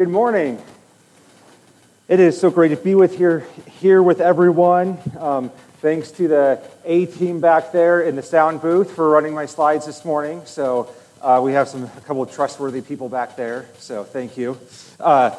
Good morning. It is so great to be with here, here with everyone. Um, thanks to the A team back there in the sound booth for running my slides this morning. So uh, we have some a couple of trustworthy people back there. So thank you. Uh,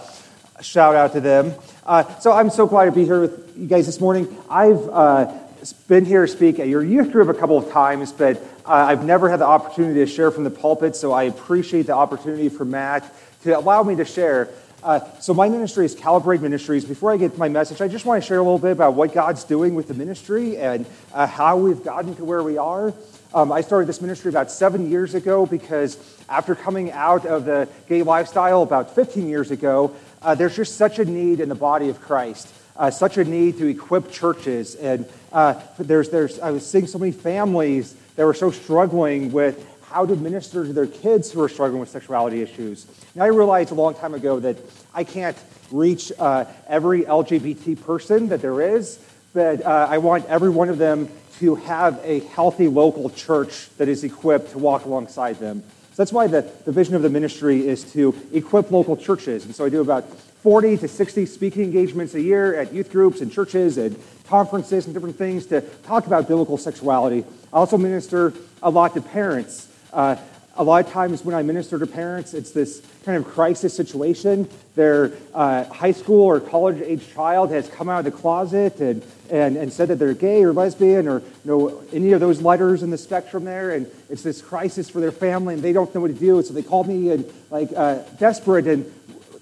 shout out to them. Uh, so I'm so glad to be here with you guys this morning. I've uh, been here to speak at your youth group a couple of times, but uh, I've never had the opportunity to share from the pulpit. So I appreciate the opportunity for Matt to allow me to share. Uh, so, my ministry is Calibrate Ministries. Before I get to my message, I just want to share a little bit about what God's doing with the ministry and uh, how we've gotten to where we are. Um, I started this ministry about seven years ago because after coming out of the gay lifestyle about 15 years ago, uh, there's just such a need in the body of Christ, uh, such a need to equip churches. And uh, there's, there's, I was seeing so many families that were so struggling with how to minister to their kids who are struggling with sexuality issues. And I realized a long time ago that I can't reach uh, every LGBT person that there is, but uh, I want every one of them to have a healthy local church that is equipped to walk alongside them. So that's why the, the vision of the ministry is to equip local churches. And so I do about 40 to 60 speaking engagements a year at youth groups and churches and conferences and different things to talk about biblical sexuality. I also minister a lot to parents uh, a lot of times when I minister to parents, it's this kind of crisis situation. Their uh, high school or college age child has come out of the closet and, and, and said that they're gay or lesbian or you know, any of those letters in the spectrum there. And it's this crisis for their family and they don't know what to do. So they call me and like uh, desperate and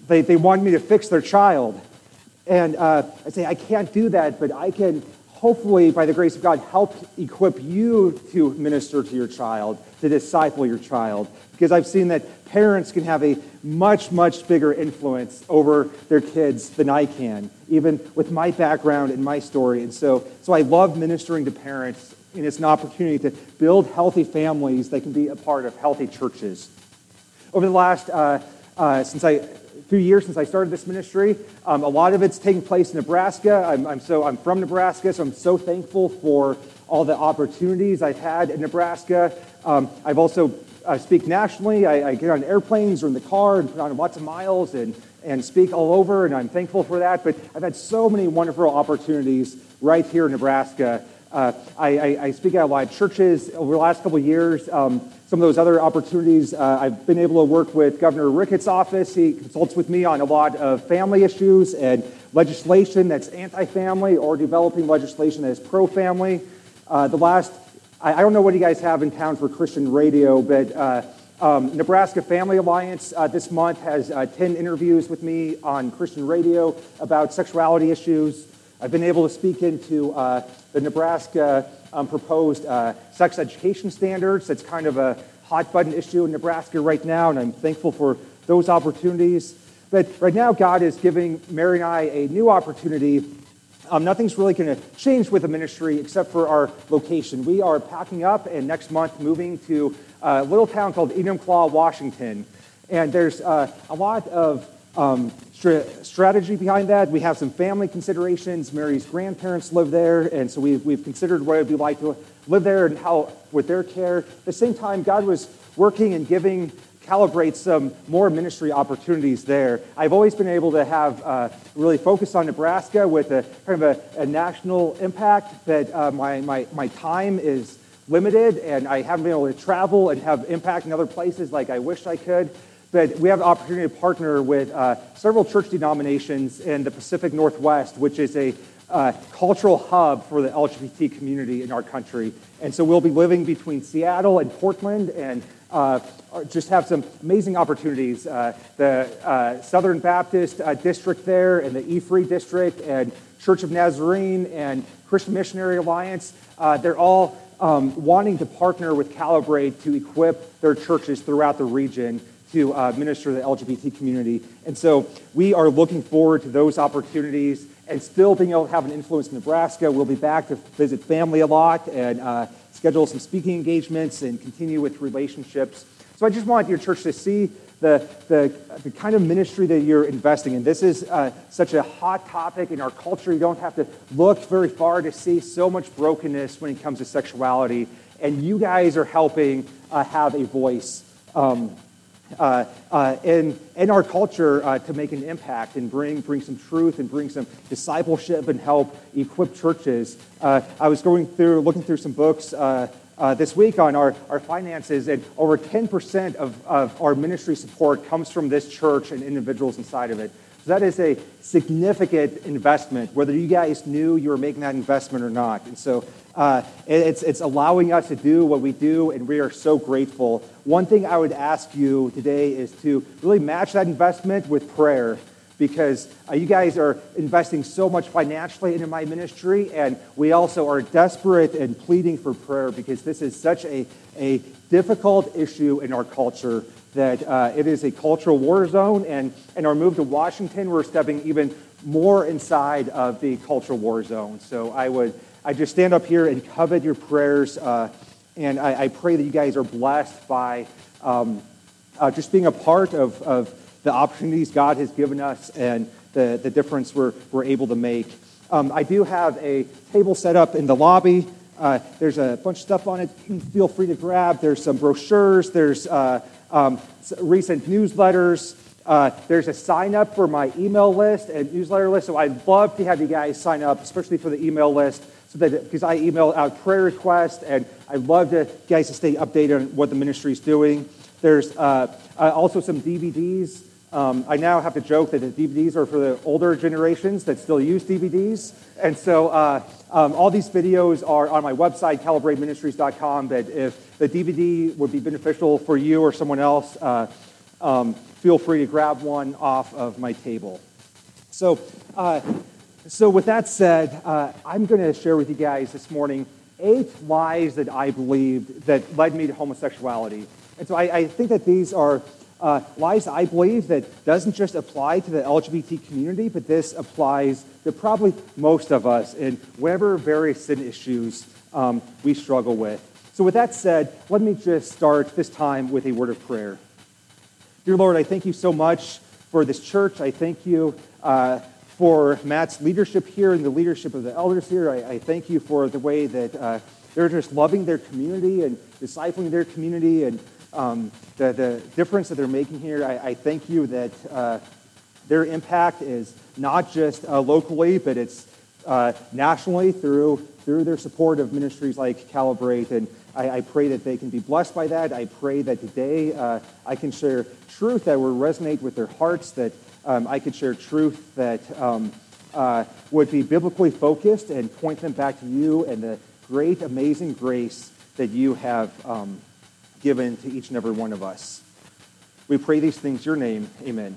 they, they want me to fix their child. And uh, I say, I can't do that, but I can hopefully, by the grace of God, help equip you to minister to your child, to disciple your child. Because I've seen that parents can have a much, much bigger influence over their kids than I can, even with my background and my story. And so, so I love ministering to parents, and it's an opportunity to build healthy families that can be a part of healthy churches. Over the last, uh, uh, since I few years since I started this ministry. Um, a lot of it's taking place in Nebraska. I'm, I'm, so, I'm from Nebraska, so I'm so thankful for all the opportunities I've had in Nebraska. Um, I've also uh, speak nationally. I, I, get on airplanes or in the car and put on lots of miles and, and speak all over, and I'm thankful for that. But I've had so many wonderful opportunities right here in Nebraska. Uh, I, I, I, speak at a lot of churches over the last couple of years. Um, some of those other opportunities, uh, I've been able to work with Governor Ricketts' office. He consults with me on a lot of family issues and legislation that's anti family or developing legislation that is pro family. Uh, the last, I, I, don't know what you guys have in town for Christian radio, but uh, um, Nebraska Family Alliance uh, this month has uh, 10 interviews with me on Christian radio about sexuality issues. I've been able to speak into uh, the Nebraska um, proposed uh, sex education standards. That's kind of a hot button issue in Nebraska right now, and I'm thankful for those opportunities. But right now, God is giving Mary and I a new opportunity. Um, nothing's really going to change with the ministry except for our location. We are packing up and next month moving to a little town called Enumclaw, Washington. And there's uh, a lot of um, strategy behind that. We have some family considerations. Mary's grandparents live there, and so we've, we've considered what it would be like to live there and how, with their care. At the same time, God was working and giving Calibrate some more ministry opportunities there. I've always been able to have uh, really focus on Nebraska with a kind of a, a national impact, but uh, my, my, my time is limited and I haven't been able to travel and have impact in other places like I wish I could. But we have the opportunity to partner with uh, several church denominations in the Pacific Northwest, which is a uh, cultural hub for the LGBT community in our country. And so we'll be living between Seattle and Portland and uh, just have some amazing opportunities. Uh, the uh, Southern Baptist uh, district there and the E-Free district and Church of Nazarene and Christian Missionary Alliance, they're all um, wanting to partner with Calibrate to equip their churches throughout the region to uh, minister to the LGBT community. And so we are looking forward to those opportunities and still being able to have an influence in Nebraska. We'll be back to visit family a lot and uh, schedule some speaking engagements and continue with relationships. So I just want your church to see the, the, the kind of ministry that you're investing in. This is uh, such a hot topic in our culture. You don't have to look very far to see so much brokenness when it comes to sexuality. And you guys are helping uh, have a voice. Um, uh, uh, in, in our culture uh, to make an impact and bring, bring some truth and bring some discipleship and help equip churches. Uh, I was going through, looking through some books uh, this week on our, our finances, and over 10% of, of our ministry support comes from this church and individuals inside of it. So that is a significant investment, whether you guys knew you were making that investment or not. And so uh, it's, it's allowing us to do what we do, and we are so grateful. One thing I would ask you today is to really match that investment with prayer because uh, you guys are investing so much financially into my ministry, and we also are desperate and pleading for prayer because this is such a, a difficult issue in our culture that uh, it is a cultural war zone, and in our move to Washington, we're stepping even more inside of the cultural war zone. So I would I just stand up here and covet your prayers, uh, and I, I, pray that you guys are blessed by um, uh, just being a part of, of the opportunities God has given us and the, the difference we're, we're able to make. Um, I do have a table set up in the lobby. Uh, there's a bunch of stuff on it. Feel free to grab. There's some brochures. There's uh, um, recent newsletters. Uh, there's a sign up for my email list and newsletter list. So I'd love to have you guys sign up, especially for the email list, so that because I email out prayer requests, and I'd love to guys to stay updated on what the ministry is doing. There's uh, uh, also some DVDs um, I now have to joke that the DVDs are for the older generations that still use DVDs. And so uh, um, all these videos are on my website, calibrateministries.com. But if the DVD would be beneficial for you or someone else, uh, um, feel free to grab one off of my table. So, uh, so with that said, uh, I'm going to share with you guys this morning eight lies that I believed that led me to homosexuality. And so I, I think that these are uh, lies I believe that doesn't just apply to the LGBT community, but this applies to probably most of us in whatever various sin issues um, we struggle with. So, with that said, let me just start this time with a word of prayer. Dear Lord, I thank you so much for this church. I thank you uh, for Matt's leadership here and the leadership of the elders here. I, I thank you for the way that uh, they're just loving their community and discipling their community and um, the, the difference that they're making here. I, I thank you that uh, their impact is not just uh, locally, but it's uh, nationally through, through their support of ministries like Calibrate. And I, I pray that they can be blessed by that. I pray that today uh, I can share truth that will resonate with their hearts, that um, I could share truth that um, uh, would be biblically focused and point them back to you and the great, amazing grace that you have um, given to each and every one of us. We pray these things your name. Amen.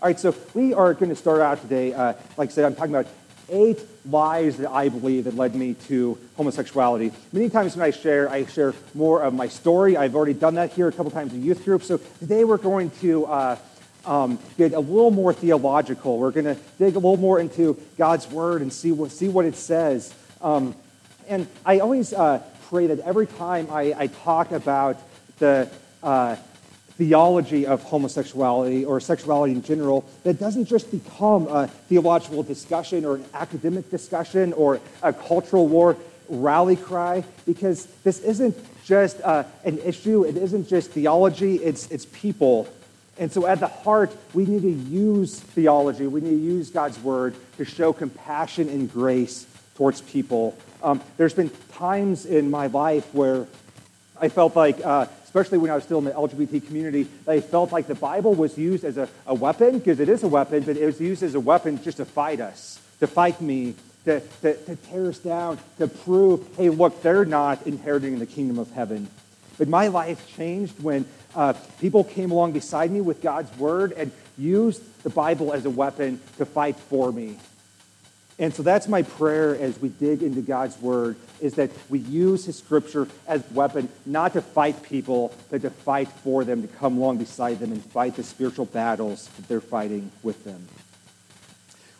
All right, so we are going to start out today. Uh, like I said, I'm talking about eight lies that I believe that led me to homosexuality. Many times when I share, I share more of my story. I've already done that here a couple times in youth group. So today we're going to uh, um, get a little more theological. We're going to dig a little more into God's word and see what, see what it says. Um, and I always uh, pray that every time I, I talk about the uh, theology of homosexuality or sexuality in general, that doesn't just become a theological discussion or an academic discussion or a cultural war rally cry, because this isn't just uh, an issue, it isn't just theology, it's, it's people. And so, at the heart, we need to use theology, we need to use God's word to show compassion and grace towards people. Um, there's been times in my life where I felt like, uh, especially when I was still in the LGBT community, I felt like the Bible was used as a, a weapon, because it is a weapon, but it was used as a weapon just to fight us, to fight me, to, to, to tear us down, to prove, hey, look, they're not inheriting the kingdom of heaven. But my life changed when uh, people came along beside me with God's word and used the Bible as a weapon to fight for me. And so that's my prayer as we dig into God's word is that we use his scripture as a weapon not to fight people, but to fight for them, to come along beside them and fight the spiritual battles that they're fighting with them.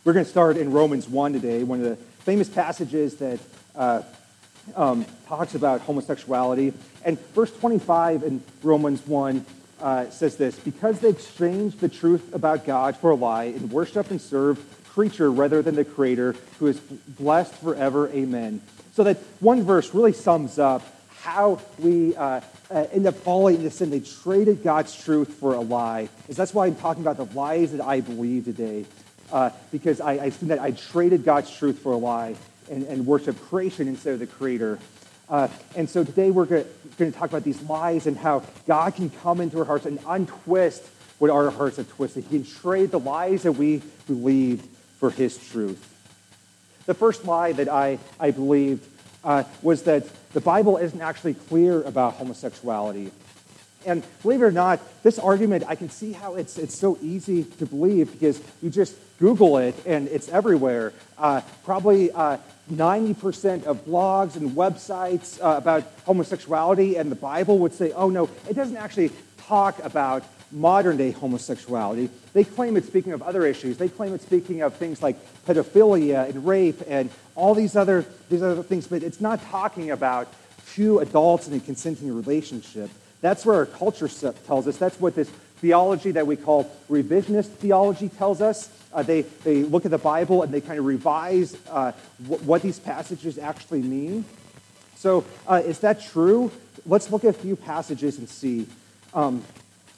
We're going to start in Romans 1 today, one of the famous passages that uh, um, talks about homosexuality. And verse 25 in Romans 1 uh, says this Because they exchanged the truth about God for a lie and worshiped and served creature rather than the creator who is blessed forever. Amen. So that one verse really sums up how we uh, uh, end up falling into sin. They traded God's truth for a lie. Is that's why I'm talking about the lies that I believe today. Uh, because I, I that I traded God's truth for a lie and, and worship creation instead of the Creator. Uh, and so today we're going to talk about these lies and how God can come into our hearts and untwist what our hearts have twisted. He can trade the lies that we believed for His truth. The first lie that I, I believed uh, was that the Bible isn't actually clear about homosexuality. And believe it or not, this argument, I can see how it's, it's so easy to believe because you just Google it and it's everywhere. Uh, probably uh, 90% of blogs and websites uh, about homosexuality and the Bible would say, oh no, it doesn't actually talk about modern day homosexuality. They claim it's speaking of other issues. They claim it's speaking of things like pedophilia and rape and all these other, these other things, but it's not talking about two adults in a consenting relationship. That's where our culture tells us. That's what this theology that we call revisionist theology tells us. Uh, they, they look at the Bible and they kind of revise uh, w- what these passages actually mean. So, uh, is that true? Let's look at a few passages and see. Um,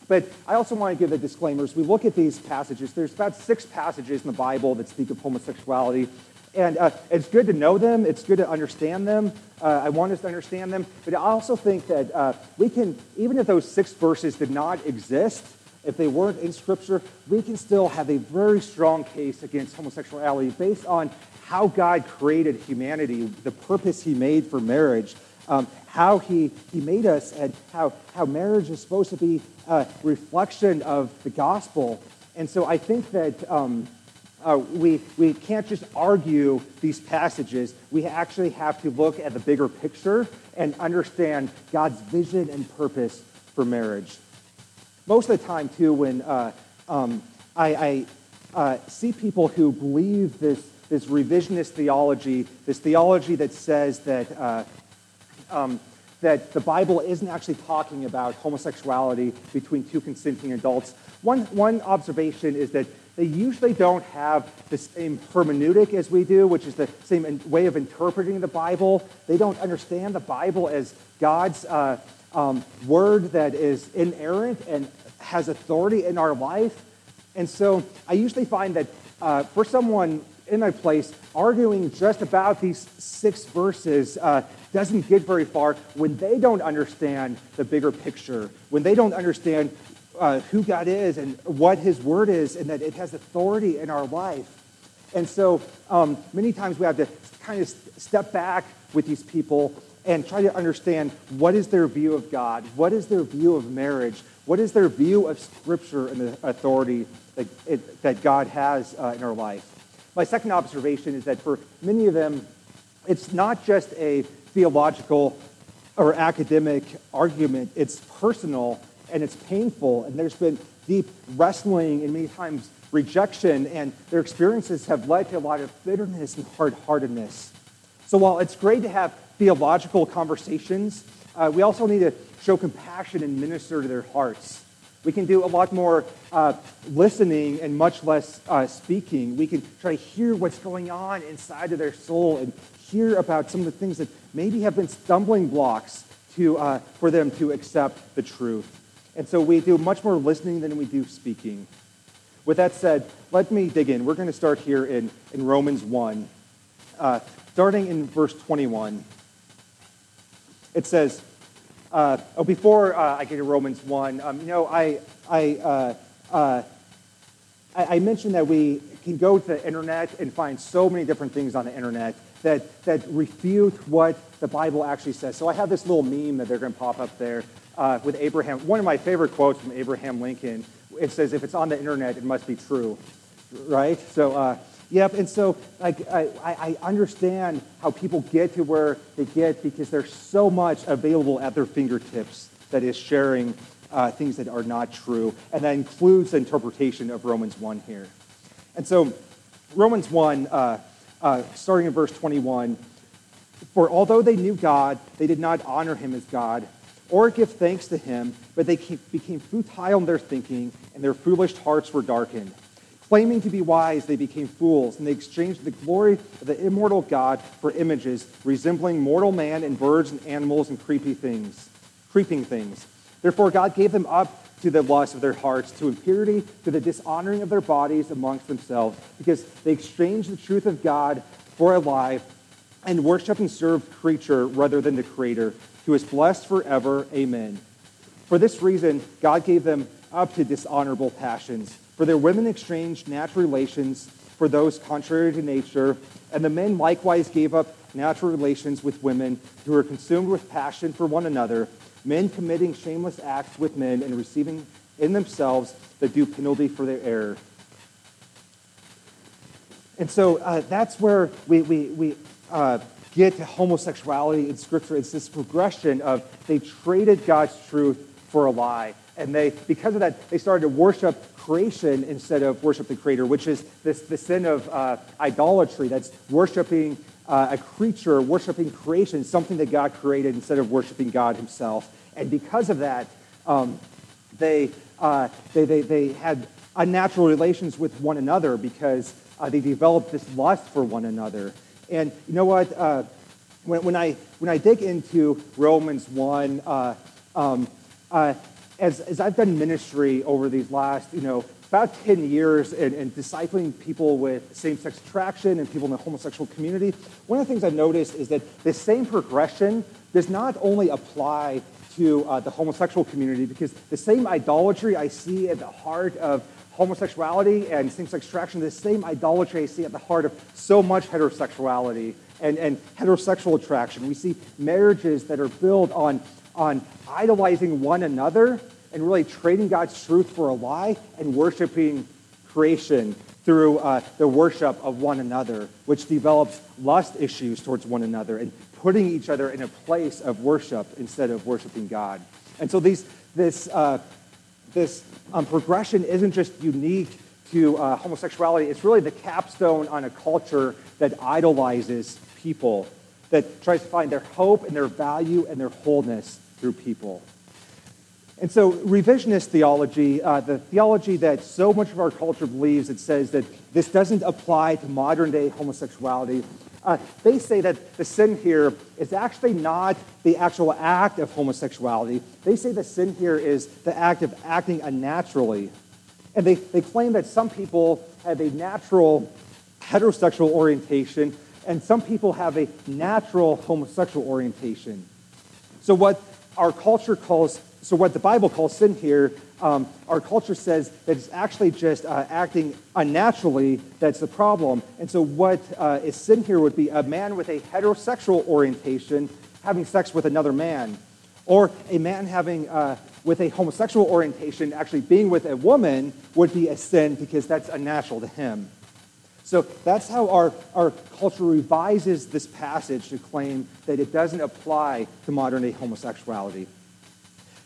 but I also want to give the disclaimers. We look at these passages. There's about six passages in the Bible that speak of homosexuality. And uh, it's good to know them. It's good to understand them. Uh, I want us to understand them. But I also think that uh, we can, even if those six verses did not exist, if they weren't in Scripture, we can still have a very strong case against homosexuality based on how God created humanity, the purpose He made for marriage, um, how he, he made us, and how, how marriage is supposed to be a reflection of the gospel. And so I think that um, uh, we, we can't just argue these passages. We actually have to look at the bigger picture and understand God's vision and purpose for marriage. Most of the time, too, when uh, um, I, I uh, see people who believe this, this revisionist theology, this theology that says that uh, um, that the Bible isn't actually talking about homosexuality between two consenting adults. One, one observation is that they usually don't have the same hermeneutic as we do, which is the same way of interpreting the Bible. They don't understand the Bible as God's uh, um, word that is inerrant and has authority in our life. And so I usually find that uh, for someone in my place arguing just about these six verses uh, doesn't get very far when they don't understand the bigger picture, when they don't understand uh, who God is and what His Word is, and that it has authority in our life. And so um, many times we have to kind of step back with these people and try to understand what is their view of God, what is their view of marriage, what is their view of Scripture and the authority that, it, that God has uh, in our life. My second observation is that for many of them, it's not just a theological or academic argument, it's personal and it's painful, and there's been deep wrestling and many times rejection, and their experiences have led to a lot of bitterness and hard heartedness. So while it's great to have theological conversations, uh, we also need to show compassion and minister to their hearts. We can do a lot more uh, listening and much less uh, speaking. We can try to hear what's going on inside of their soul and hear about some of the things that maybe have been stumbling blocks to, uh, for them to accept the truth. And so we do much more listening than we do speaking. With that said, let me dig in. We're going to start here in, in Romans 1, uh, starting in verse 21. It says, uh, oh, before uh, I get to Romans 1, um, you know, I, I, uh, uh, I, I, mentioned that we can go to the internet and find so many different things on the internet that, that refute what the Bible actually says. So I have this little meme that they're going to pop up there uh, with Abraham. One of my favorite quotes from Abraham Lincoln. It says, if it's on the internet, it must be true, right? So uh, Yep, and so like, I, I understand how people get to where they get because there's so much available at their fingertips that is sharing uh, things that are not true. And that includes the interpretation of Romans 1 here. And so, Romans 1, uh, uh, starting in verse 21 For although they knew God, they did not honor him as God or give thanks to him, but they became futile in their thinking, and their foolish hearts were darkened. Claiming to be wise, they became fools, and they exchanged the glory of the immortal God for images resembling mortal man and birds and animals and creepy things, creeping things. Therefore, God gave them up to the lust of their hearts, to impurity, to the dishonoring of their bodies amongst themselves, because they exchanged the truth of God for a lie and worshiped and served creature rather than the Creator, who is blessed forever. Amen. For this reason, God gave them up to dishonorable passions. For their women exchanged natural relations for those contrary to nature, and the men likewise gave up natural relations with women who were consumed with passion for one another, men committing shameless acts with men and receiving in themselves the due penalty for their error. And so uh, that's where we, we, we uh, get to homosexuality in Scripture. It's this progression of they traded God's truth for a lie. And they, because of that, they started to worship creation instead of worship the Creator, which is this the sin of uh, idolatry. That's worshiping uh, a creature, worshiping creation, something that God created instead of worshiping God Himself. And because of that, um, they, uh, they, they, they had unnatural relations with one another because uh, they developed this lust for one another. And you know what? Uh, when, when, I, when I dig into Romans 1, uh, um, uh, as, as I've done ministry over these last, you know, about 10 years and, and discipling people with same-sex attraction and people in the homosexual community, one of the things I've noticed is that the same progression does not only apply to uh, the homosexual community because the same idolatry I see at the heart of homosexuality and same-sex attraction, the same idolatry I see at the heart of so much heterosexuality and, and heterosexual attraction. We see marriages that are built on, on idolizing one another and really trading God's truth for a lie and worshiping creation through uh, the worship of one another, which develops lust issues towards one another and putting each other in a place of worship instead of worshiping God. And so these, this, uh, this um, progression isn't just unique to uh, homosexuality, it's really the capstone on a culture that idolizes people, that tries to find their hope and their value and their wholeness through people. And so, revisionist theology, uh, the theology that so much of our culture believes, it says that this doesn't apply to modern day homosexuality. Uh, they say that the sin here is actually not the actual act of homosexuality. They say the sin here is the act of acting unnaturally. And they, they claim that some people have a natural heterosexual orientation and some people have a natural homosexual orientation. So, what our culture calls so, what the Bible calls sin here, um, our culture says that it's actually just uh, acting unnaturally that's the problem. And so, what uh, is sin here would be a man with a heterosexual orientation having sex with another man, or a man having uh, with a homosexual orientation actually being with a woman would be a sin because that's unnatural to him. So that's how our, our culture revises this passage to claim that it doesn't apply to modern day homosexuality.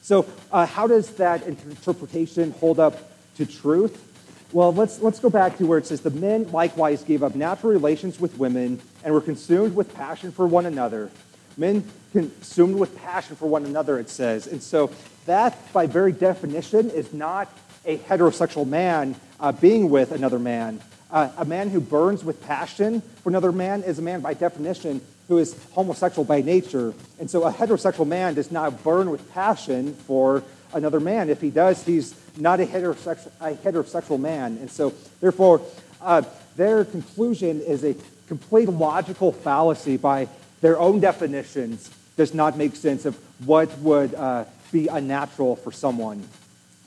So, uh, how does that interpretation hold up to truth? Well, let's, let's go back to where it says, The men likewise gave up natural relations with women and were consumed with passion for one another. Men consumed with passion for one another, it says. And so, that, by very definition, is not a heterosexual man uh, being with another man. Uh, a man who burns with passion for another man is a man, by definition, who is homosexual by nature. And so a heterosexual man does not burn with passion for another man. If he does, he's not a heterosexual, a heterosexual man. And so, therefore, uh, their conclusion is a complete logical fallacy by their own definitions, does not make sense of what would uh, be unnatural for someone.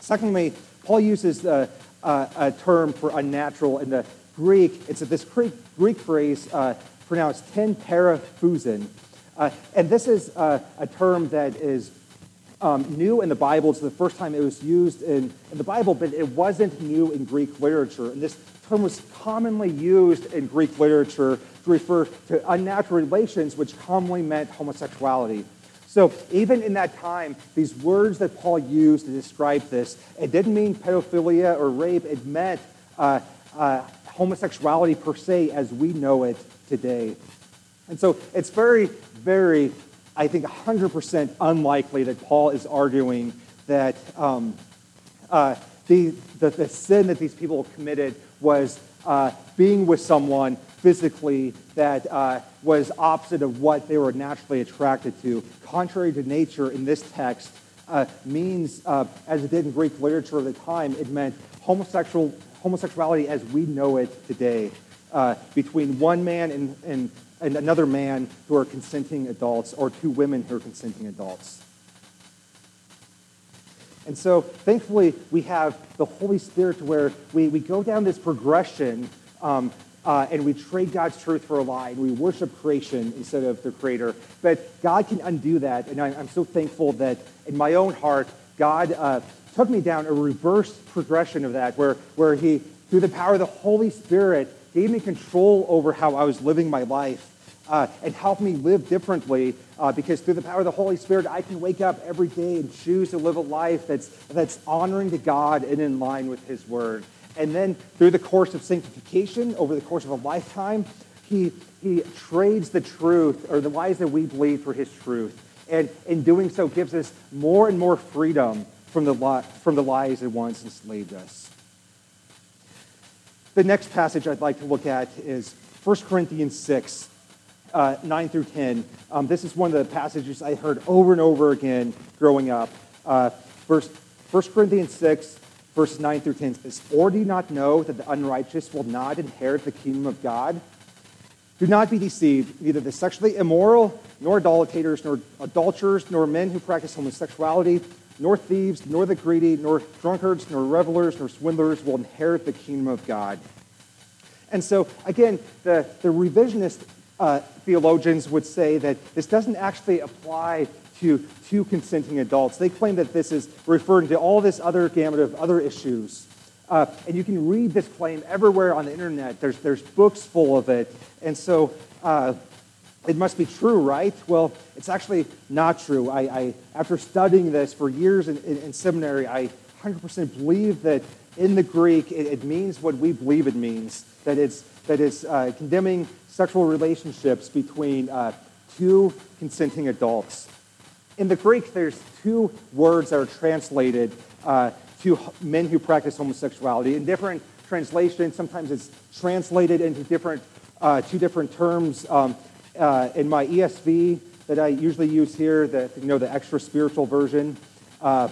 Secondly, Paul uses uh, a term for unnatural in the Greek. It's this Greek, Greek phrase, uh, pronounced ten paraphusin. Uh, and this is uh, a term that is um, new in the Bible. It's the first time it was used in, in the Bible, but it wasn't new in Greek literature. And this term was commonly used in Greek literature to refer to unnatural relations, which commonly meant homosexuality. So even in that time, these words that Paul used to describe this, it didn't mean pedophilia or rape. It meant uh, uh, homosexuality per se as we know it today. And so it's very, very, I think, 100% unlikely that Paul is arguing that um, uh, the, the, the sin that these people committed was uh, being with someone physically that uh, was opposite of what they were naturally attracted to. Contrary to nature in this text uh, means, uh, as it did in Greek literature of the time, it meant homosexual, homosexuality as we know it today, uh, between one man and, and, and another man who are consenting adults, or two women who are consenting adults. And so, thankfully, we have the Holy Spirit where we, we go down this progression um, uh, and we trade God's truth for a lie and we worship creation instead of the Creator. But God can undo that. And I, am so thankful that in my own heart, God uh, took me down a reverse progression of that where, where He, through the power of the Holy Spirit, gave me control over how I was living my life uh, and help me live differently uh, because through the power of the Holy Spirit, I can wake up every day and choose to live a life that's, that's honoring to God and in line with His Word. And then through the course of sanctification, over the course of a lifetime, He, he trades the truth or the lies that we believe for His truth. And in doing so, gives us more and more freedom from the, li- from the lies that once enslaved us. The next passage I'd like to look at is 1 Corinthians 6, uh, 9 through 10. Um, this is one of the passages I heard over and over again growing up. Uh, verse, 1 Corinthians 6, verses 9 through 10 says, Or do you not know that the unrighteous will not inherit the kingdom of God? Do not be deceived. Neither the sexually immoral, nor idolaters, nor adulterers, nor men who practice homosexuality, nor thieves, nor the greedy, nor drunkards, nor revelers, nor swindlers will inherit the kingdom of God. And so, again, the, the revisionist uh, theologians would say that this doesn't actually apply to two consenting adults. They claim that this is referring to all this other gamut of other issues. Uh, and you can read this claim everywhere on the internet. There's, there's books full of it. And so uh, it must be true, right? Well, it's actually not true. I, I after studying this for years in, in, in, seminary, I 100% believe that in the Greek it, it, means what we believe it means. That it's, that it's uh, condemning sexual relationships between uh, two consenting adults. In the Greek, there's two words that are translated uh, to men who practice homosexuality. In different translations, sometimes it's translated into different, uh, two different terms. Um, uh, in my ESV that I usually use here, the, you know, the extra spiritual version, uh,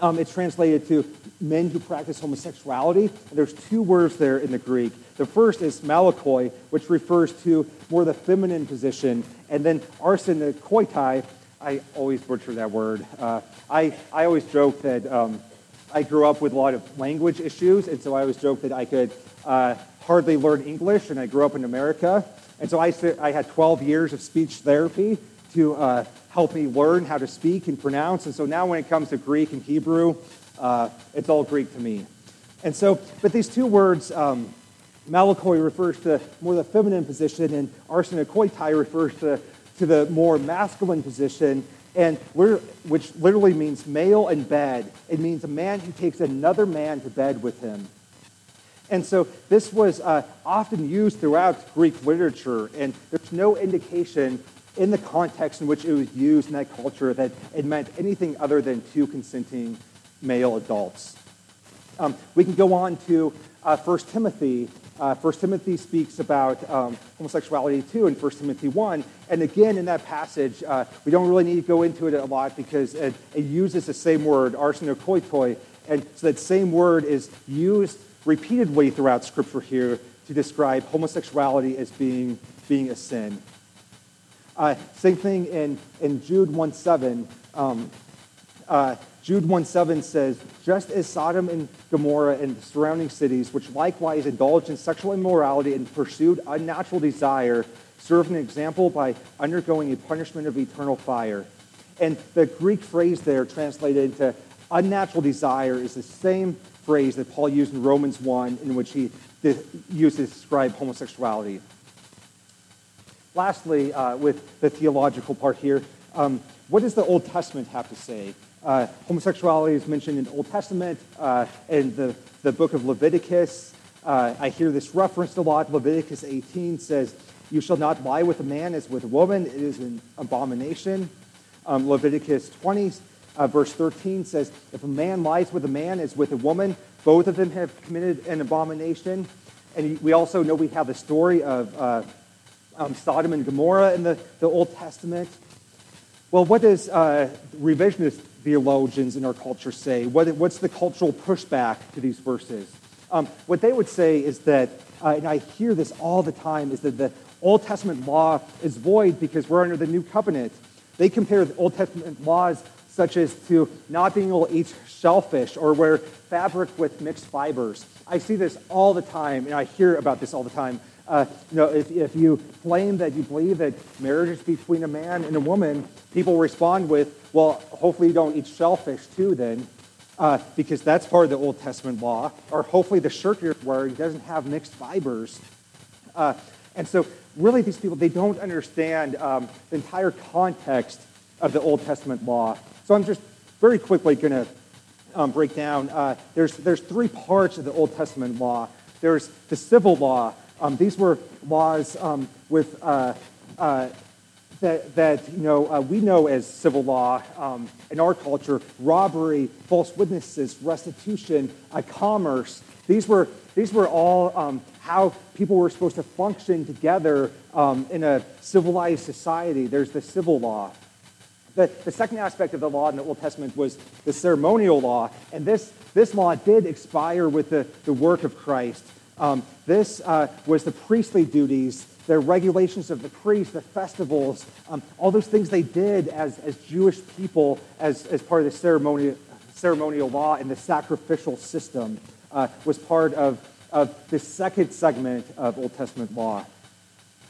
um, it's translated to men who practice homosexuality. there's two words there in the Greek. The first is malakoi, which refers to more the feminine position, and then arsenokoitai. I always butcher that word. Uh, I, I always joke that um, I grew up with a lot of language issues, and so I always joke that I could uh, hardly learn English, and I grew up in America. And so I, I had 12 years of speech therapy to uh, help me learn how to speak and pronounce. And so now when it comes to Greek and Hebrew, uh, it's all Greek to me. And so, but these two words, um, malakoi refers to more the feminine position, and arsenokoitai refers to, to the more masculine position, and which literally means male and bed. It means a man who takes another man to bed with him. And so this was uh, often used throughout Greek literature, and there's no indication in the context in which it was used in that culture that it meant anything other than two consenting male adults. Um, we can go on to uh, 1 Timothy. Uh, 1 Timothy speaks about um, homosexuality too in 1 Timothy 1. And again, in that passage, uh, we don't really need to go into it a lot because it, it uses the same word, arsenokoitoi. And so that same word is used repeatedly throughout Scripture here to describe homosexuality as being, being a sin. Uh, same thing in, in Jude 1 7. Um, uh, Jude 1 7 says, Just as Sodom and Gomorrah and the surrounding cities, which likewise indulged in sexual immorality and pursued unnatural desire, serve an example by undergoing a punishment of eternal fire. And the Greek phrase there, translated into unnatural desire, is the same phrase that Paul used in Romans 1, in which he used to describe homosexuality. Lastly, uh, with the theological part here, um, what does the Old Testament have to say? Uh, homosexuality is mentioned in the Old Testament, uh, in the, the book of Leviticus. Uh, I hear this referenced a lot. Leviticus 18 says, You shall not lie with a man as with a woman, it is an abomination. Um, Leviticus 20 Uh, verse 13 says, If a man lies with a man as with a woman, both of them have committed an abomination. And we also know we have the story of uh, um, Sodom and Gomorrah in the, the Old Testament. Well, what does uh, revisionist theologians in our culture say? What, what's the cultural pushback to these verses? Um, what they would say is that, uh, and I hear this all the time, is that the Old Testament law is void because we're under the new covenant. They compare the Old Testament laws such as to not being able to eat shellfish or wear fabric with mixed fibers. I see this all the time, and I hear about this all the time. Uh, you know, if, if you claim that you believe that marriage is between a man and a woman, people respond with, well, hopefully you don't eat shellfish too then, uh, because that's part of the Old Testament law. Or hopefully the shirt you're wearing doesn't have mixed fibers. Uh, and so really these people, they don't understand um, the entire context of the Old Testament law. So I'm just very quickly going to um, break down. Uh, there's, there's three parts of the Old Testament law. There's the civil law. Um, these were laws um, with uh, uh, that, that you know uh, we know as civil law um, in our culture: robbery, false witnesses, restitution, uh, commerce. These were these were all um, how people were supposed to function together um, in a civilized society. There's the civil law. The, the second aspect of the law in the Old Testament was the ceremonial law, and this, this law did expire with the, the work of Christ. Um, this uh, was the priestly duties, the regulations of the priests, the festivals, um, all those things they did as, as Jewish people as, as part of the ceremonial, ceremonial law and the sacrificial system uh, was part of of the second segment of Old Testament law.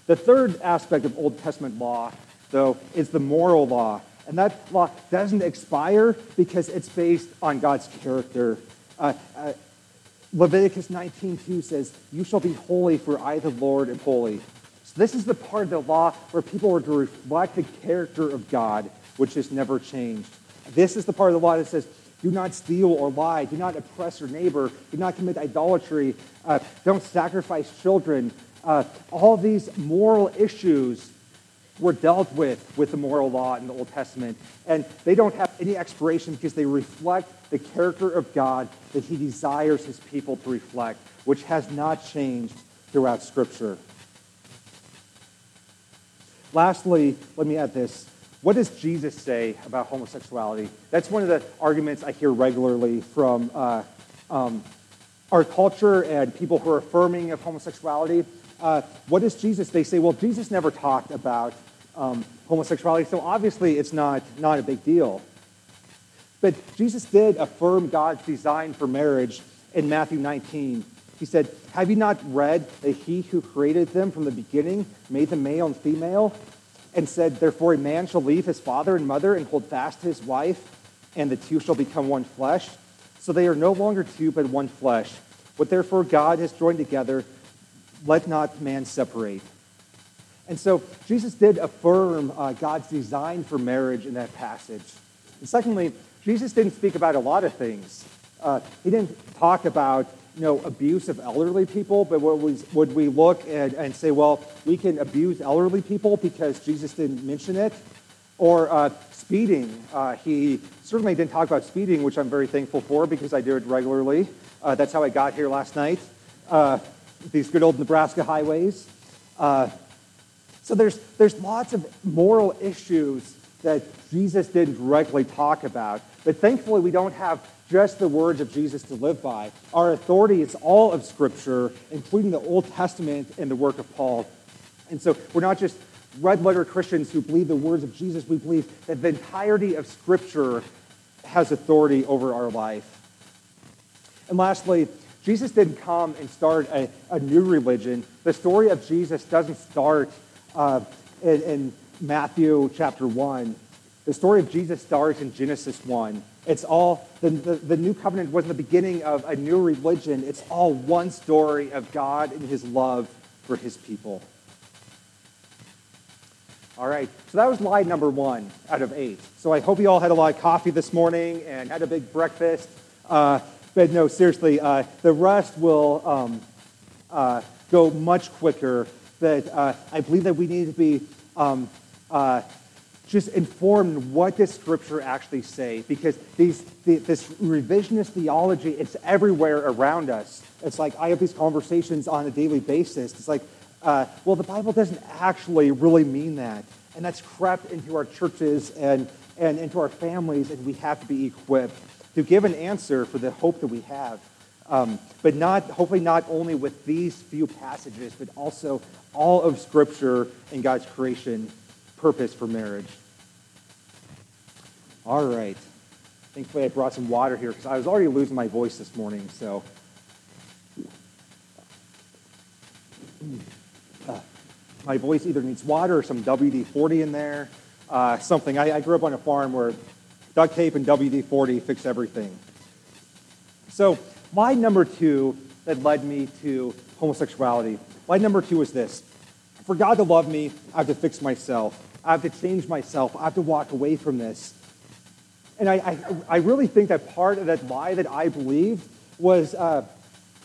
The third aspect of Old Testament law, though, is the moral law. And that law doesn't expire because it's based on God's character. Uh, uh, Leviticus 19:2 says, "You shall be holy, for I, the Lord, am holy." So this is the part of the law where people are to reflect the character of God, which has never changed. This is the part of the law that says, do not steal or lie. Do not oppress your neighbor. Do not commit idolatry. Uh, don't sacrifice children. Uh, all these moral issues were dealt with with the moral law in the Old Testament. And they don't have any expiration because they reflect the character of God that he desires his people to reflect, which has not changed throughout Scripture. Lastly, let me add this. What does Jesus say about homosexuality? That's one of the arguments I hear regularly from uh, um, our culture and people who are affirming of homosexuality. Uh, what does Jesus? They say, well, Jesus never talked about um, homosexuality, so obviously it's not, not a big deal. But Jesus did affirm God's design for marriage in Matthew 19. He said, Have you not read that he who created them from the beginning made them male and female? and said, Therefore, a man shall leave his father and mother and hold fast to his wife, and the two shall become one flesh. So they are no longer two, but one flesh. What therefore God has joined together, let not man separate. And so Jesus did affirm uh, God's design for marriage in that passage. And secondly, Jesus didn't speak about a lot of things. Uh, he didn't talk about you know, abuse of elderly people, but would we, would we look and, and say, well, we can abuse elderly people because Jesus didn't mention it? Or uh, speeding. Uh, he certainly didn't talk about speeding, which I'm very thankful for because I do it regularly. Uh, that's how I got here last night. Uh, these good old Nebraska highways. So there's, there's lots of moral issues that Jesus didn't directly talk about. But thankfully, we don't have just the words of Jesus to live by. Our authority is all of Scripture, including the Old Testament and the work of Paul. And so we're not just red letter Christians who believe the words of Jesus, we believe that the entirety of Scripture has authority over our life. And lastly, Jesus didn't come and start a, a new religion. The story of Jesus doesn't start uh, in, in Matthew chapter 1. The story of Jesus starts in Genesis 1. It's all, the, the, the, new covenant wasn't the beginning of a new religion. It's all one story of God and his love for his people. All right, so that was lie number one out of eight. So I hope you all had a lot of coffee this morning and had a big breakfast. Uh, but no, seriously, uh, the rest will um, uh, go much quicker. But uh, I believe that we need to be um, uh, just informed what does Scripture actually say? Because these, the, this revisionist theology, it's everywhere around us. It's like I have these conversations on a daily basis. It's like, uh, well, the Bible doesn't actually really mean that. And that's crept into our churches and, and into our families, and we have to be equipped to give an answer for the hope that we have. Um, but not, hopefully not only with these few passages, but also all of Scripture and God's creation purpose for marriage. All right. Thankfully, I brought some water here because I was already losing my voice this morning. So, uh, my voice either needs water or some WD 40 in there, uh, something. I, I grew up on a farm where duct tape and WD 40 fix everything. So, my number two that led me to homosexuality, my number two is this. For God to love me, I have to fix myself. I have to change myself. I have to walk away from this. And I, I, I really think that part of that lie that I believed was, uh,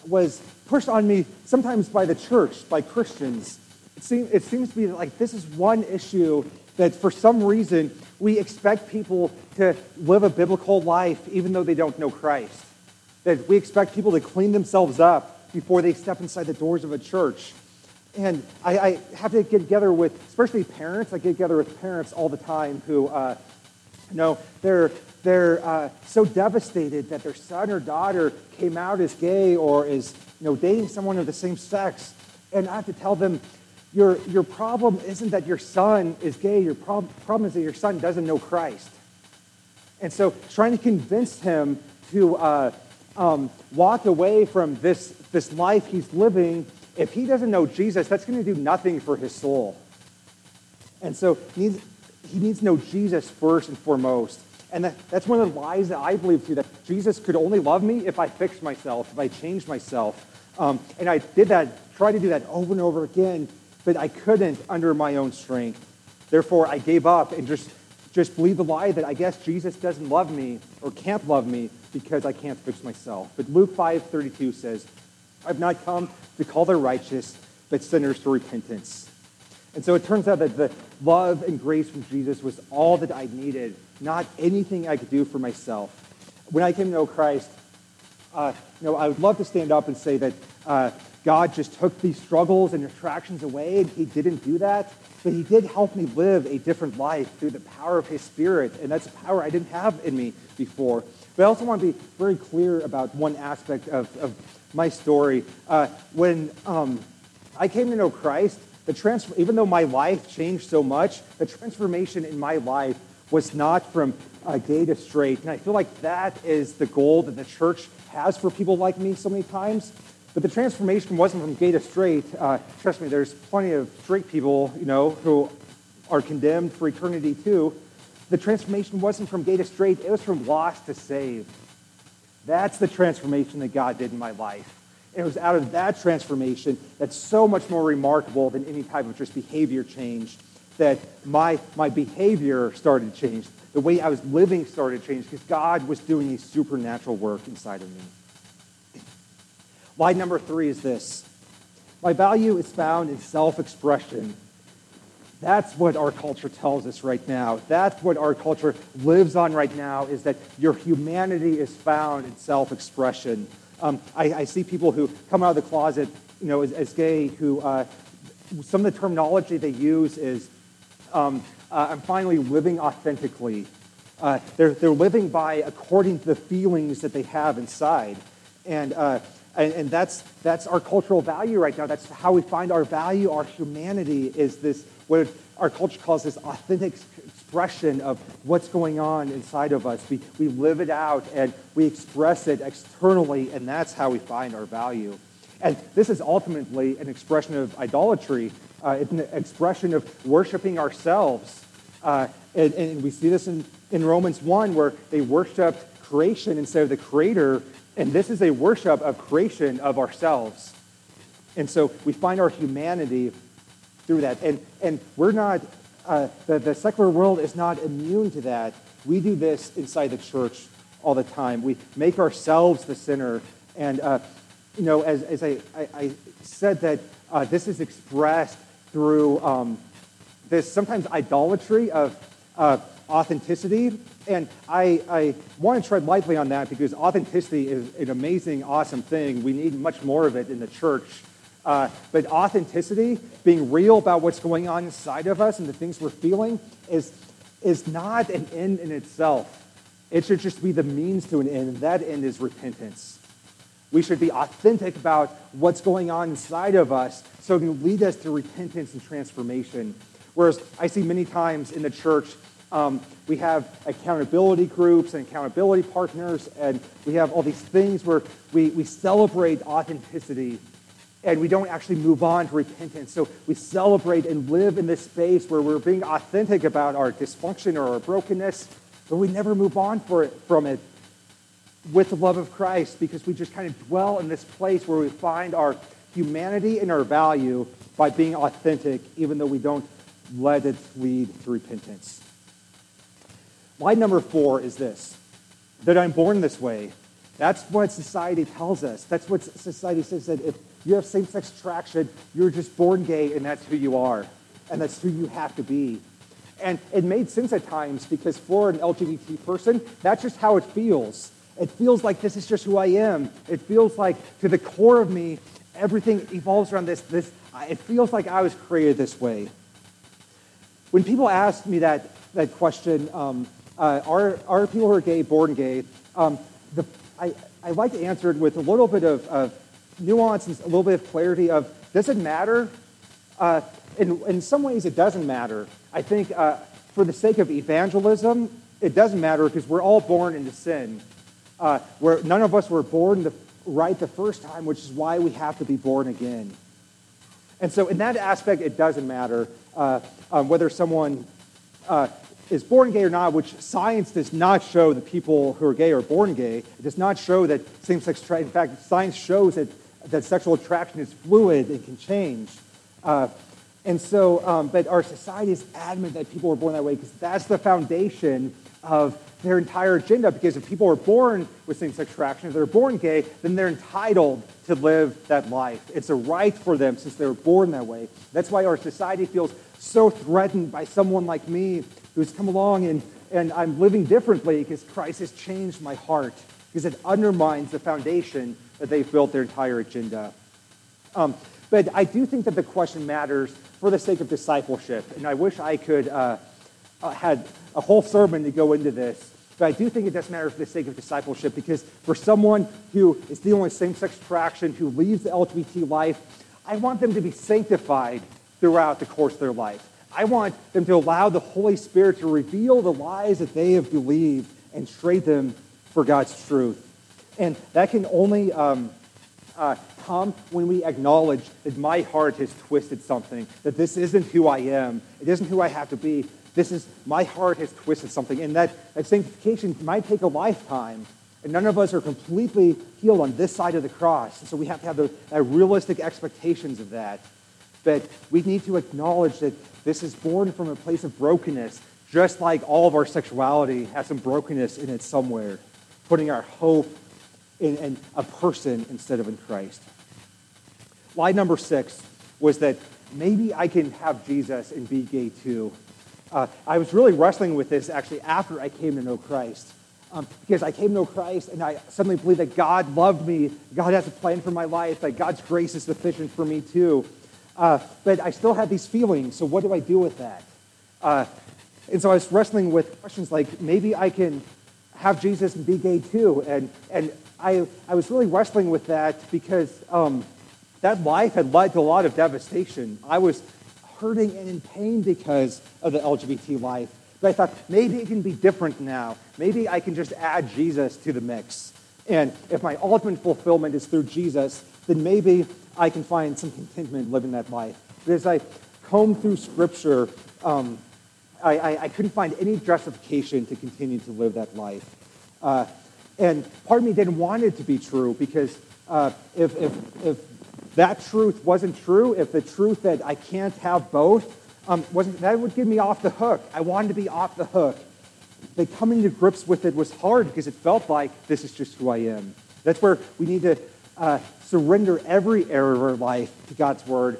was pushed on me sometimes by the church, by Christians. It, seem, it seems to be that like this is one issue that for some reason we expect people to live a biblical life even though they don't know Christ. That we expect people to clean themselves up before they step inside the doors of a church. And I, I, have to get together with, especially parents, I get together with parents all the time who, uh, you know, they're, they're uh, so devastated that their son or daughter came out as gay or is, you know, dating someone of the same sex. And I have to tell them, your, your problem isn't that your son is gay. Your prob- problem is that your son doesn't know Christ. And so trying to convince him to uh, um, walk away from this, this life he's living if he doesn't know Jesus, that's going to do nothing for his soul. And so he needs, he needs to know Jesus first and foremost. And that, that's one of the lies that I believe too, that Jesus could only love me if I fixed myself, if I changed myself. Um, and I did that, tried to do that over and over again, but I couldn't under my own strength. Therefore, I gave up and just, just believed the lie that I guess Jesus doesn't love me or can't love me because I can't fix myself. But Luke 5.32 says, I've not come to call the righteous, but sinners to repentance. And so it turns out that the love and grace from Jesus was all that I needed, not anything I could do for myself. When I came to know Christ, uh, you know, I would love to stand up and say that uh, God just took these struggles and attractions away, and He didn't do that. But He did help me live a different life through the power of His Spirit, and that's a power I didn't have in me before. But I also want to be very clear about one aspect of, of my story. Uh, when um, I came to know Christ, the trans- even though my life changed so much, the transformation in my life was not from uh, gay to straight. And I feel like that is the goal that the church has for people like me so many times. But the transformation wasn't from gay to straight. Uh, trust me, there's plenty of straight people, you know, who are condemned for eternity too. The transformation wasn't from gay to straight, it was from lost to saved. That's the transformation that God did in my life. And it was out of that transformation that's so much more remarkable than any type of just behavior change that my, my behavior started to change. The way I was living started to change because God was doing a supernatural work inside of me. Lie number three is this. My value is found in self-expression that's what our culture tells us right now. That's what our culture lives on right now is that your humanity is found in self-expression. Um, I, I, see people who come out of the closet, you know, as, as gay, who uh, some of the terminology they use is, um, uh, I'm finally living authentically. Uh, they're, they're living by according to the feelings that they have inside. And, uh, and, and that's, that's our cultural value right now. That's how we find our value, our humanity is this what our culture calls this authentic expression of what's going on inside of us. We, we live it out and we express it externally, and that's how we find our value. And this is ultimately an expression of idolatry. Uh, it's an expression of worshiping ourselves. Uh, and, and, we see this in, in Romans 1, where they worshiped creation instead of the creator. And this is a worship of creation of ourselves. And so we find our humanity through that. And, and we're not, uh, the, the secular world is not immune to that. We do this inside the church all the time. We make ourselves the sinner. And, uh, you know, as, as I, I, I said that uh, this is expressed through um, this sometimes idolatry of, uh, authenticity. And I, I want to tread lightly on that because authenticity is an amazing, awesome thing. We need much more of it in the church. Uh, but authenticity, being real about what's going on inside of us and the things we're feeling, is, is not an end in itself. It should just be the means to an end, and that end is repentance. We should be authentic about what's going on inside of us so it can lead us to repentance and transformation. Whereas I see many times in the church, um, we have accountability groups and accountability partners, and we have all these things where we, we celebrate authenticity and we don't actually move on to repentance. So we celebrate and live in this space where we're being authentic about our dysfunction or our brokenness, but we never move on it, from it with the love of Christ because we just kind of dwell in this place where we find our humanity and our value by being authentic, even though we don't let it lead to repentance. Line number four is this that I'm born this way. That's what society tells us. That's what society says that if you have same sex attraction, you're just born gay and that's who you are. And that's who you have to be. And it made sense at times because for an LGBT person, that's just how it feels. It feels like this is just who I am. It feels like to the core of me, everything evolves around this. this it feels like I was created this way. When people ask me that, that question, um, uh, are, are people who are gay born gay? Um, the, I, I like to answer it with a little bit of, of nuance and a little bit of clarity of, does it matter? Uh, in, in some ways, it doesn't matter. I think uh, for the sake of evangelism, it doesn't matter because we're all born into sin. Uh, where none of us were born the, right the first time, which is why we have to be born again. And so, in that aspect, it doesn't matter uh, um, whether someone uh, is born gay or not, which science does not show that people who are gay are born gay. It does not show that same sex attraction, in fact, science shows that, that sexual attraction is fluid and can change. Uh, and so, um, but our society is adamant that people are born that way because that's the foundation of their entire agenda because if people are born with same-sex attraction, if they're born gay, then they're entitled to live that life. It's a right for them since they were born that way. That's why our society feels so threatened by someone like me who's come along and, and I'm living differently because Christ has changed my heart because it undermines the foundation that they've built their entire agenda. Um, but I do think that the question matters for the sake of discipleship, and I wish I could uh, uh, had a whole sermon to go into this. But I do think it does matter for the sake of discipleship because for someone who is dealing with same sex attraction, who leaves the LGBT life, I want them to be sanctified throughout the course of their life. I want them to allow the Holy Spirit to reveal the lies that they have believed and trade them for God's truth. And that can only um, uh, come when we acknowledge that my heart has twisted something, that this isn't who I am, it isn't who I have to be, this is, my heart has twisted something. And that, that sanctification might take a lifetime. And none of us are completely healed on this side of the cross. And so we have to have the, uh, realistic expectations of that. But we need to acknowledge that this is born from a place of brokenness, just like all of our sexuality has some brokenness in it somewhere, putting our hope in, in a person instead of in Christ. Lie number six was that maybe I can have Jesus and be gay too. Uh, I was really wrestling with this actually after I came to know Christ. Um, because I came to know Christ and I suddenly believed that God loved me, God has a plan for my life, that God's grace is sufficient for me too. Uh, but I still had these feelings, so what do I do with that? Uh, and so I was wrestling with questions like maybe I can have Jesus and be gay too. And, and I, I was really wrestling with that because um, that life had led to a lot of devastation. I was hurting and in pain because of the LGBT life. But I thought, maybe it can be different now. Maybe I can just add Jesus to the mix. And if my ultimate fulfillment is through Jesus, then maybe I can find some contentment living that life. But as I combed through Scripture, um, I, I, I, couldn't find any justification to continue to live that life. Uh, and part of me didn't want it to be true because uh, if, if, if that truth wasn't true, if the truth that I can't have both um, wasn't, that would get me off the hook. I wanted to be off the hook. But coming to grips with it was hard because it felt like this is just who I am. That's where we need to uh, surrender every area of our life to God's word.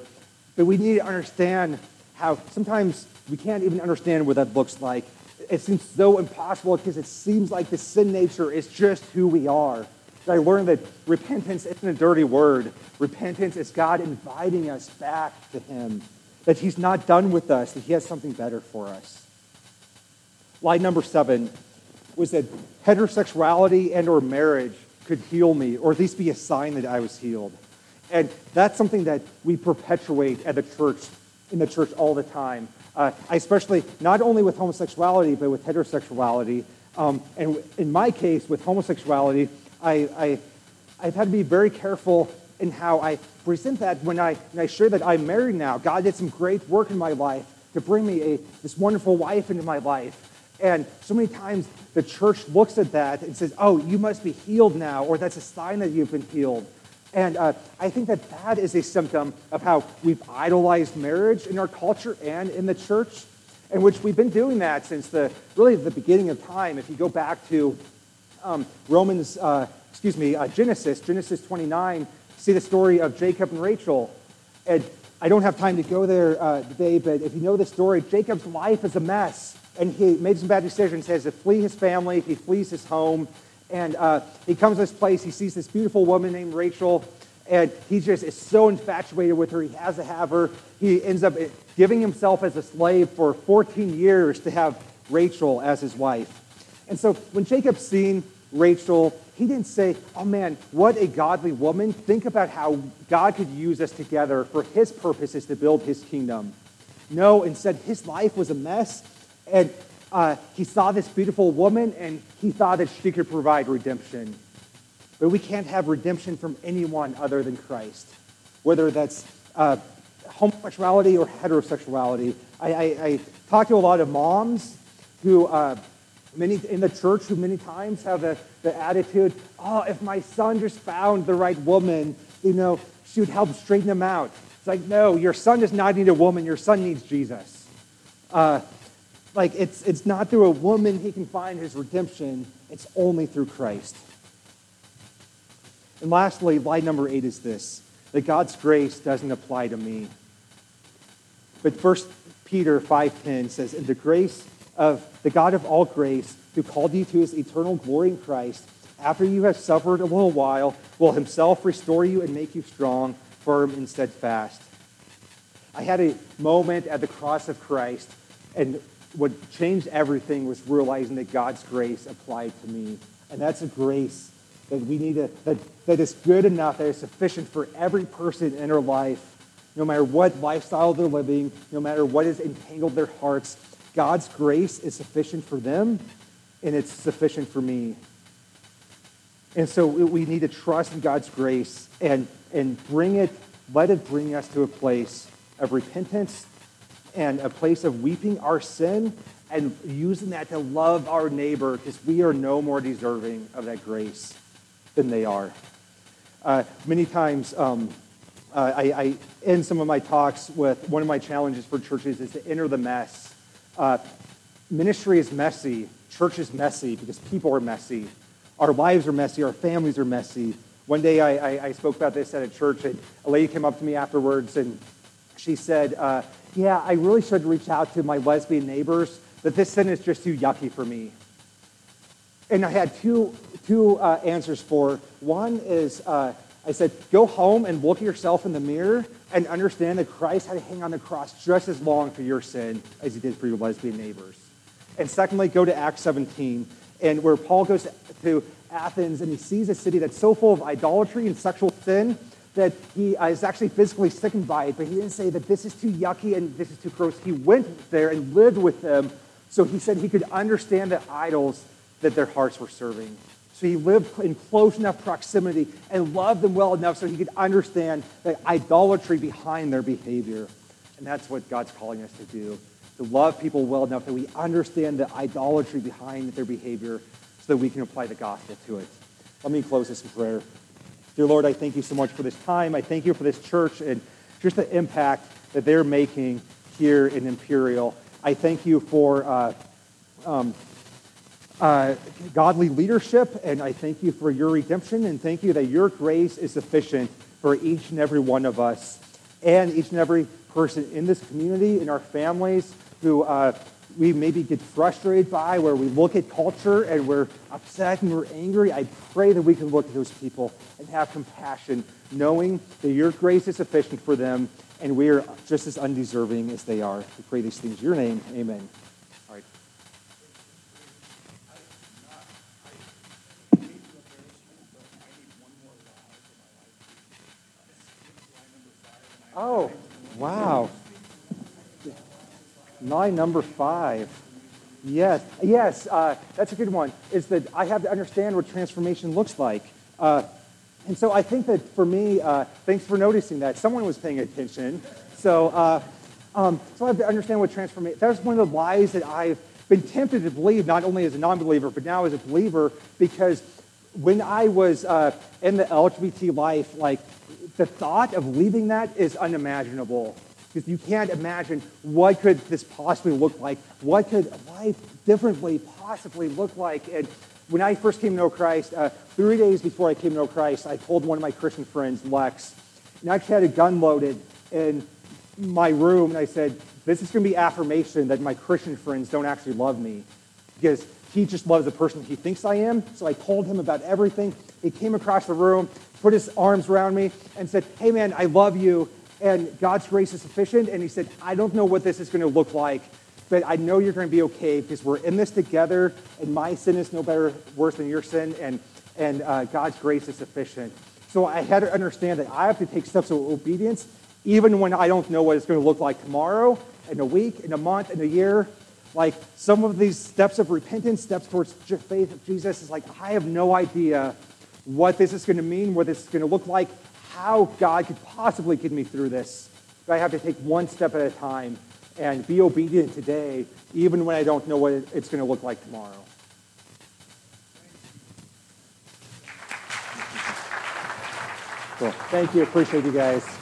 But we need to understand how sometimes we can't even understand what that looks like. it seems so impossible because it seems like the sin nature is just who we are. I learned that repentance isn't a dirty word. Repentance is God inviting us back to Him, that He's not done with us, that He has something better for us. Lie number seven was that heterosexuality and or marriage could heal me, or at least be a sign that I was healed. And that's something that we perpetuate at the church, in the church all the time. Uh, especially not only with homosexuality, but with heterosexuality. Um, and in my case, with homosexuality, I, I, I've had to be very careful in how I present that when I, when I share that I'm married now. God did some great work in my life to bring me a, this wonderful wife into my life. And so many times the church looks at that and says, oh, you must be healed now, or that's a sign that you've been healed. And uh, I think that that is a symptom of how we've idolized marriage in our culture and in the church, in which we've been doing that since the really the beginning of time. If you go back to um, Romans, uh, excuse me, uh, Genesis, Genesis 29, see the story of Jacob and Rachel. And I don't have time to go there uh, today, but if you know the story, Jacob's life is a mess. And he made some bad decisions. He has to flee his family, he flees his home. And uh, he comes to this place, he sees this beautiful woman named Rachel, and he just is so infatuated with her. He has to have her. He ends up giving himself as a slave for 14 years to have Rachel as his wife. And so when Jacob seen Rachel, he didn't say, Oh man, what a godly woman. Think about how God could use us together for his purposes to build his kingdom. No, instead, his life was a mess. And uh, he saw this beautiful woman and he thought that she could provide redemption. But we can't have redemption from anyone other than Christ, whether that's uh, homosexuality or heterosexuality. I, I, I, talk to a lot of moms who, uh, many in the church, who many times have the, the attitude, oh, if my son just found the right woman, you know, she would help straighten him out. It's like, no, your son does not need a woman, your son needs Jesus. Uh, like it's, it's not through a woman he can find his redemption, it's only through Christ. And lastly, lie number eight is this that God's grace doesn't apply to me. But First Peter 5.10 says, In the grace of the God of all grace, who called you to his eternal glory in Christ, after you have suffered a little while, will himself restore you and make you strong, firm, and steadfast. I had a moment at the cross of Christ, and what changed everything was realizing that God's grace applied to me. And that's a grace that we need to, that, that is good enough, that is sufficient for every person in their life, no matter what lifestyle they're living, no matter what has entangled their hearts. God's grace is sufficient for them, and it's sufficient for me. And so we need to trust in God's grace and, and bring it, let it bring us to a place of repentance and a place of weeping our sin and using that to love our neighbor because we are no more deserving of that grace than they are. Uh, many times, um, uh, I, I, end some of my talks with one of my challenges for churches is to enter the mess. Uh, ministry is messy, church is messy because people are messy. Our lives are messy, our families are messy. One day I, I, I spoke about this at a church, and a lady came up to me afterwards and she said, uh, Yeah, I really should reach out to my lesbian neighbors, but this sin is just too yucky for me. And I had two, two uh, answers for. One is uh, I said, Go home and look at yourself in the mirror and understand that Christ had to hang on the cross just as long for your sin as he did for your lesbian neighbors. And secondly, go to Acts 17, and where Paul goes to Athens and he sees a city that's so full of idolatry and sexual sin that he uh, is actually physically sickened by it, but he didn't say that this is too yucky and this is too gross. He went there and lived with them, so he said he could understand the idols that their hearts were serving. So he lived in close enough proximity and loved them well enough so he could understand the idolatry behind their behavior. And that's what God's calling us to do to love people well enough that we understand the idolatry behind their behavior so that we can apply the gospel to it. Let me close this in prayer. Dear Lord, I thank you so much for this time. I thank you for this church and just the impact that they're making here in Imperial. I thank you for uh, um, uh, godly leadership, and I thank you for your redemption, and thank you that your grace is sufficient for each and every one of us and each and every person in this community, in our families, who uh, we maybe get frustrated by, where we look at culture and we're upset and we're angry, I pray that we can look at those people and have compassion, knowing that your grace is sufficient for them and we are just as undeserving as they are. We pray these things in your name. Amen. All right. Oh, wow. Line number five. Yes, yes, uh, that's a good one. Is that I have to understand what transformation looks like. Uh, and so I think that for me, uh, thanks for noticing that. Someone was paying attention. So, uh, um, so I have to understand what transformation. That's one of the lies that I've been tempted to believe, not only as a non-believer, but now as a believer, because when I was uh, in the LGBT life, like the thought of leaving that is unimaginable because you can't imagine what could this possibly look like? What could life differently possibly look like? And when i first came to know christ uh, three days before i came to know christ i told one of my christian friends lex and i actually had a gun loaded in my room and i said this is going to be affirmation that my christian friends don't actually love me because he just loves the person he thinks i am. So i told him about everything. He came across the room put his arms around me and said, Hey, man, I love you. And God's grace is sufficient. And he said, I don't know what this is going to look like, but I know you're going to be okay because we're in this together. And my sin is no better, worse than your sin. And, and uh, God's grace is sufficient. So I had to understand that I have to take steps of obedience, even when I don't know what it's going to look like tomorrow, in a week, in a month, in a year. Like some of these steps of repentance, steps towards faith of Jesus, is like, I have no idea what this is going to mean, what this is going to look like, how God could possibly get me through this. But I have to take one step at a time and be obedient today, even when I don't know what it's going to look like tomorrow. Cool. Thank you. Appreciate you guys.